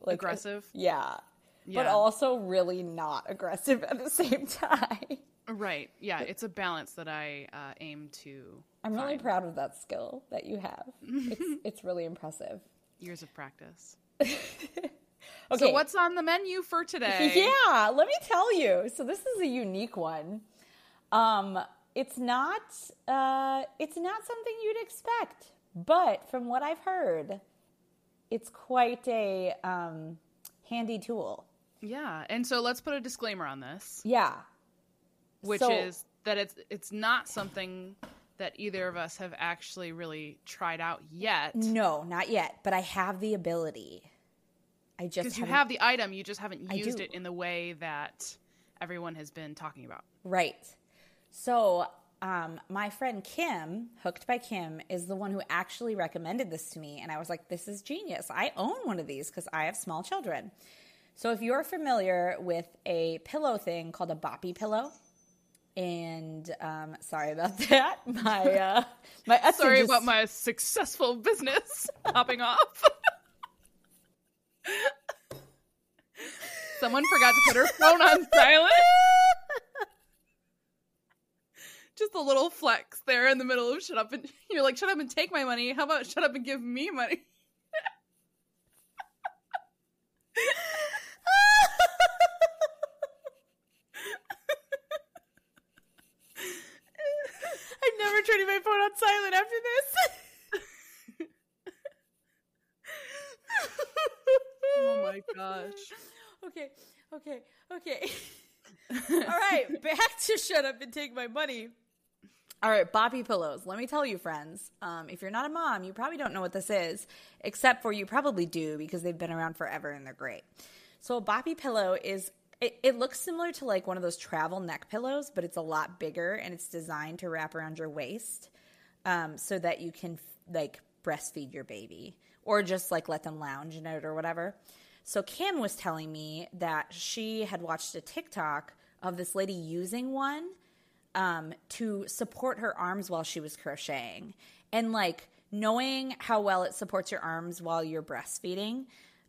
B: like
A: Aggressive.
B: Yeah. But also really not aggressive at the same time.
A: Right. Yeah, it's a balance that I uh, aim to.
B: I'm really proud of that skill that you have. It's it's really impressive.
A: Years of practice.
B: Okay.
A: So what's on the menu for today?
B: Yeah, let me tell you. So this is a unique one. Um, it's not uh, it's not something you'd expect, but from what I've heard, it's quite a um, handy tool.
A: Yeah. And so let's put a disclaimer on this,
B: Yeah,
A: which
B: So-
A: is that it's it's not something that either of us have actually really tried out yet.
B: no, not yet, but I have the ability. I just
A: Because you
B: haven't-
A: the item, you just haven't used it in the way that everyone has been talking about.
B: Right. So, um, my friend Kim, Hooked by Kim, is the one who actually recommended this to me. And I was like, this is genius. I own one of these because I have small children. So, if you're familiar with a pillow thing called a boppy pillow, and um, sorry about that. My uh, my
A: Sorry
B: just-
A: about my successful business popping off. Someone forgot to put her phone on silent. Just a little flex there in the middle of shut up and you're like, shut up and take my money. How about shut up and give me money?
B: I'm never turning my phone on silent after this.
A: Oh my gosh.
B: okay, okay, okay. All right, back to shut up and take my money. All right, Boppy pillows. Let me tell you, friends. Um, if you're not a mom, you probably don't know what this is, except for you probably do because they've been around forever and they're great. So a Boppy pillow is it, it looks similar to like one of those travel neck pillows, but it's a lot bigger and it's designed to wrap around your waist um, so that you can like breastfeed your baby or just like let them lounge in it or whatever. So Kim was telling me that she had watched a TikTok of this lady using one um, to support her arms while she was crocheting. And like knowing how well it supports your arms while you're breastfeeding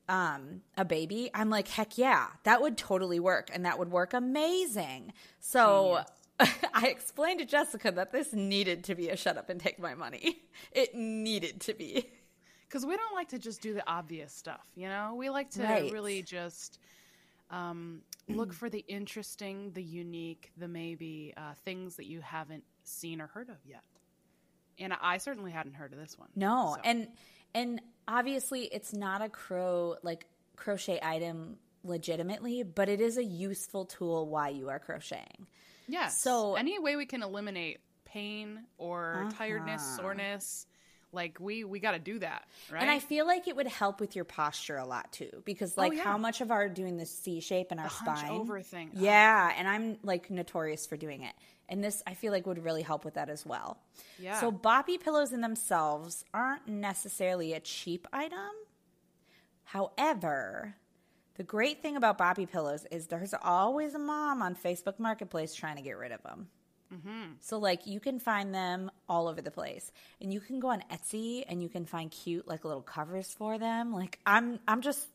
B: um, a baby, I'm like, heck yeah, that would totally work. And that would work amazing. So I explained to Jessica that this needed to be a shut up and take my money. It needed to be.
A: Because we don't like to just do the obvious stuff, you know? We like to
B: Right.
A: really just um, look for the interesting, the unique, the maybe uh, things that you haven't seen or heard of yet. And I certainly hadn't heard of this one.
B: No,
A: So-
B: and and obviously it's not a crow like crochet item legitimately, but it is a useful tool while you are crocheting.
A: Yes.
B: So-
A: any way we can eliminate pain or tiredness,
B: Uh-huh.
A: soreness, like we we got to do that, right?
B: And I feel like it would help with your posture a lot too, because oh, like
A: Oh, yeah.
B: how much of our doing the C shape in our
A: The
B: spine
A: over thing. Oh,
B: Yeah, and I'm like notorious for doing it. And this I feel like would really help with that as well.
A: Yeah.
B: So boppy pillows in themselves aren't necessarily a cheap item. However, the great thing about boppy pillows is there's always a mom on Facebook Marketplace trying to get rid of them. Mm-hmm. So like you can find them all over the place, and you can go on Etsy and you can find cute like little covers for them. Like I'm I'm just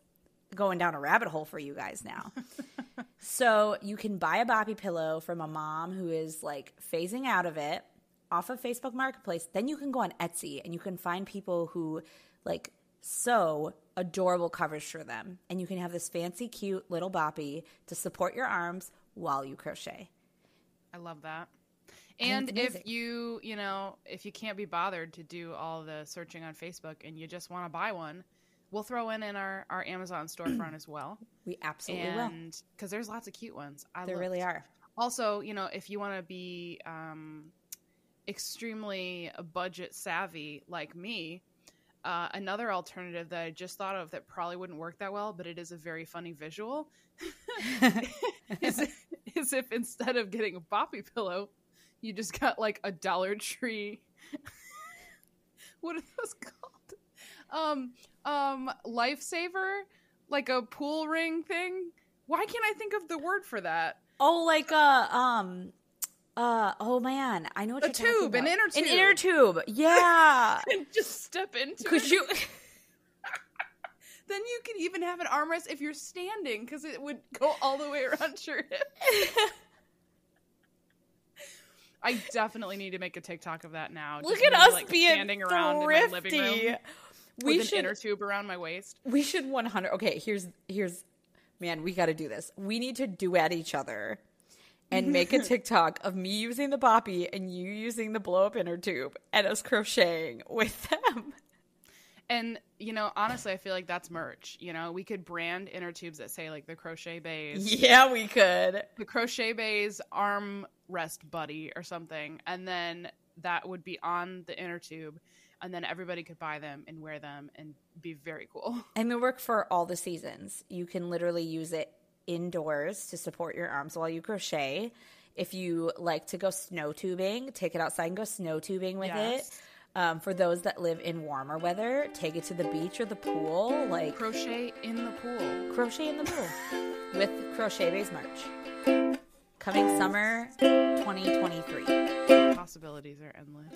B: going down a rabbit hole for you guys now. so you can buy a boppy pillow from a mom who is like phasing out of it off of Facebook Marketplace. Then you can go on Etsy and you can find people who like sew adorable covers for them, and you can have this fancy, cute little boppy to support your arms while you crochet.
A: I love that.
B: And
A: And if you, you know, if you can't be bothered to do all the searching on Facebook and you just want to buy one, we'll throw in in our our Amazon storefront as well.
B: We absolutely will.
A: and because there's lots of cute ones. I
B: There really are.
A: Also, you know, if you want to be um, extremely budget savvy like me, uh, another alternative that I just thought of that probably wouldn't work that well, but it is a very funny visual, is, is if instead of getting a boppy pillow, you just got like a Dollar Tree. what are those called? Um, um, lifesaver, like a pool ring thing. Why can't I think of the word for that?
B: Oh, like a um uh oh man, I know what
A: A
B: you're talking
A: tube, an
B: about.
A: inner
B: An inner tube. Yeah.
A: and just step into
B: Could
A: it.
B: you
A: Then you could even have an armrest if you're standing because it would go all the way around your hip. I definitely need to make a TikTok of that now.
B: Look at us
A: like,
B: being
A: standing around in my living room
B: We
A: with
B: should
A: an inner tube around my waist.
B: we should 100 Okay, here's here's man, we got to do this. We need to duet each other and make a TikTok of me using the boppy and you using the blow up inner tube and us crocheting with them.
A: And you know, honestly, I feel like that's merch. You know, we could brand inner tubes that say like the crochet Baes.
B: Yeah, we could.
A: the crochet Baes arm rest buddy or something and then that would be on the inner tube and then everybody could buy them and wear them and be very cool
B: And they work for all the seasons. You can literally use it indoors to support your arms while you crochet. If you like to go snow tubing, take it outside and go snow tubing with
A: Yes.
B: it. Um, for those that live in warmer weather, take it to the beach or the pool. Like
A: crochet in the pool
B: crochet in the pool with Crochet Baes merch. Coming summer 2023.
A: possibilities are endless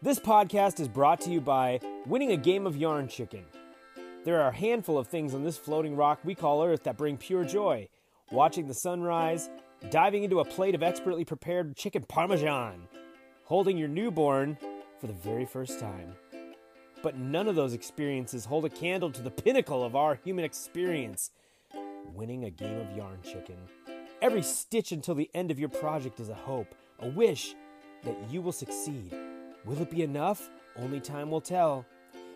C: This podcast is brought to you by winning a game of yarn chicken. There are a handful of things on this floating rock we call Earth that bring pure joy. Watching the sunrise, diving into a plate of expertly prepared chicken parmesan, holding your newborn for the very first time. But none of those experiences hold a candle to the pinnacle of our human experience winning a game of yarn chicken. Every stitch until the end of your project is a hope, a wish that you will succeed. Will it be enough? Only time will tell.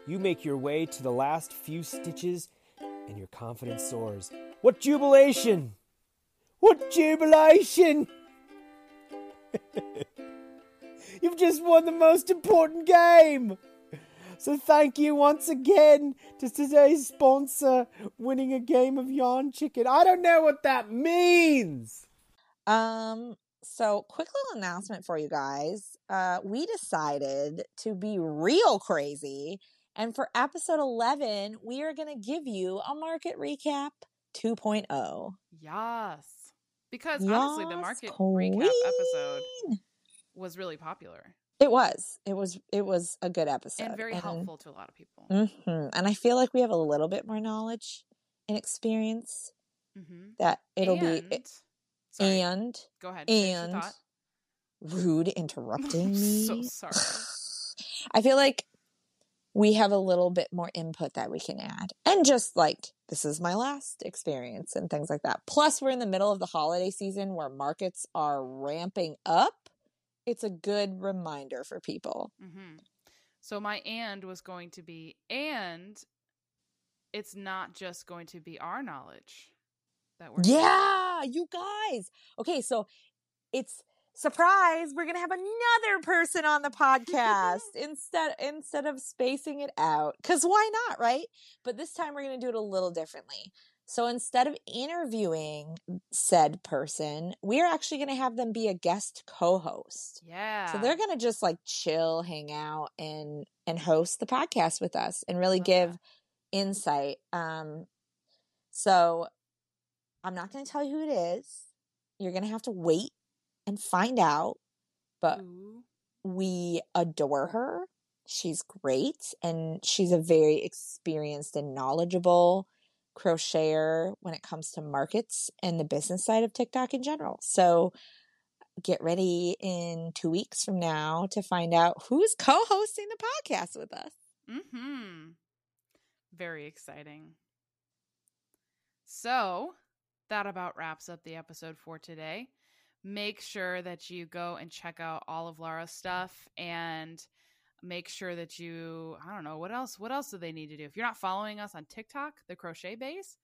C: You make your way to the last few stitches, and your confidence soars. What jubilation! What jubilation! You've just won the most important game! So thank you once again to today's sponsor, winning a game of yarn chicken. I don't know what that means!
B: Um, so quick little announcement for you guys. Uh, we decided to be real crazy. And for episode 11, we are going to give you a market recap oh. 2.0.
A: yes because honestly the
B: Yes,
A: market recap episode was really popular
B: It was. It was. It was a good episode
A: and very helpful to a lot of people
B: hmm And I feel like we have a little bit more knowledge and experience
A: hmm
B: that it'll
A: and,
B: be.
A: sorry,
B: And
A: go ahead
B: and rude interrupting me.
A: so sorry
B: I feel like we have a little bit more input that we can add. And just like, this is my last experience and things like that. Plus, we're in the middle of the holiday season where markets are ramping up. It's a good reminder for people.
A: hmm So my and was going to be, and it's not just going to be our knowledge that we're
B: Yeah, you guys. Okay, so it's surprise, we're going to have another person on the podcast instead instead of spacing it out. Cuz why not, right? But this time we're going to do it a little differently. So instead of interviewing said person, we're actually going to have them be a guest co-host.
A: Yeah.
B: So they're going to just like chill, hang out and and host the podcast with us and really
A: Love
B: give
A: that.
B: insight. Um so I'm not going to tell you who it is. You're going to have to wait and find out, but
A: Ooh.
B: we adore her. She's great and she's a very experienced and knowledgeable crocheter when it comes to markets and the business side of TikTok in general. So get ready in 2 weeks from now to find out who's co-hosting the podcast with us.
A: Mm-hmm. Very exciting. So that about wraps up the episode for today. Make sure that you go and check out all of Lara's stuff and make sure that you I don't know what else what else do they need to do? If you're not following us on TikTok, the Crochet Baes,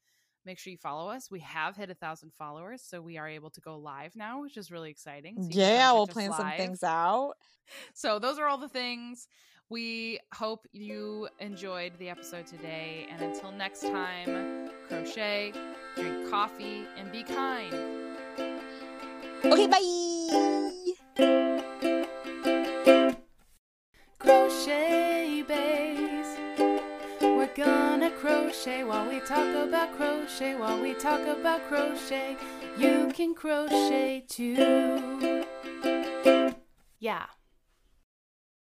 A: make sure you follow us. We have hit a thousand followers, so we are able to go live now, which is really exciting. So
B: yeah, we'll plan some things out.
A: So those are all the things. We hope you enjoyed the episode today, and until next time, crochet, drink coffee, and be kind.
B: Okay, bye.
A: Crochet while we talk about crochet. While we talk about crochet, you can crochet too. Yeah.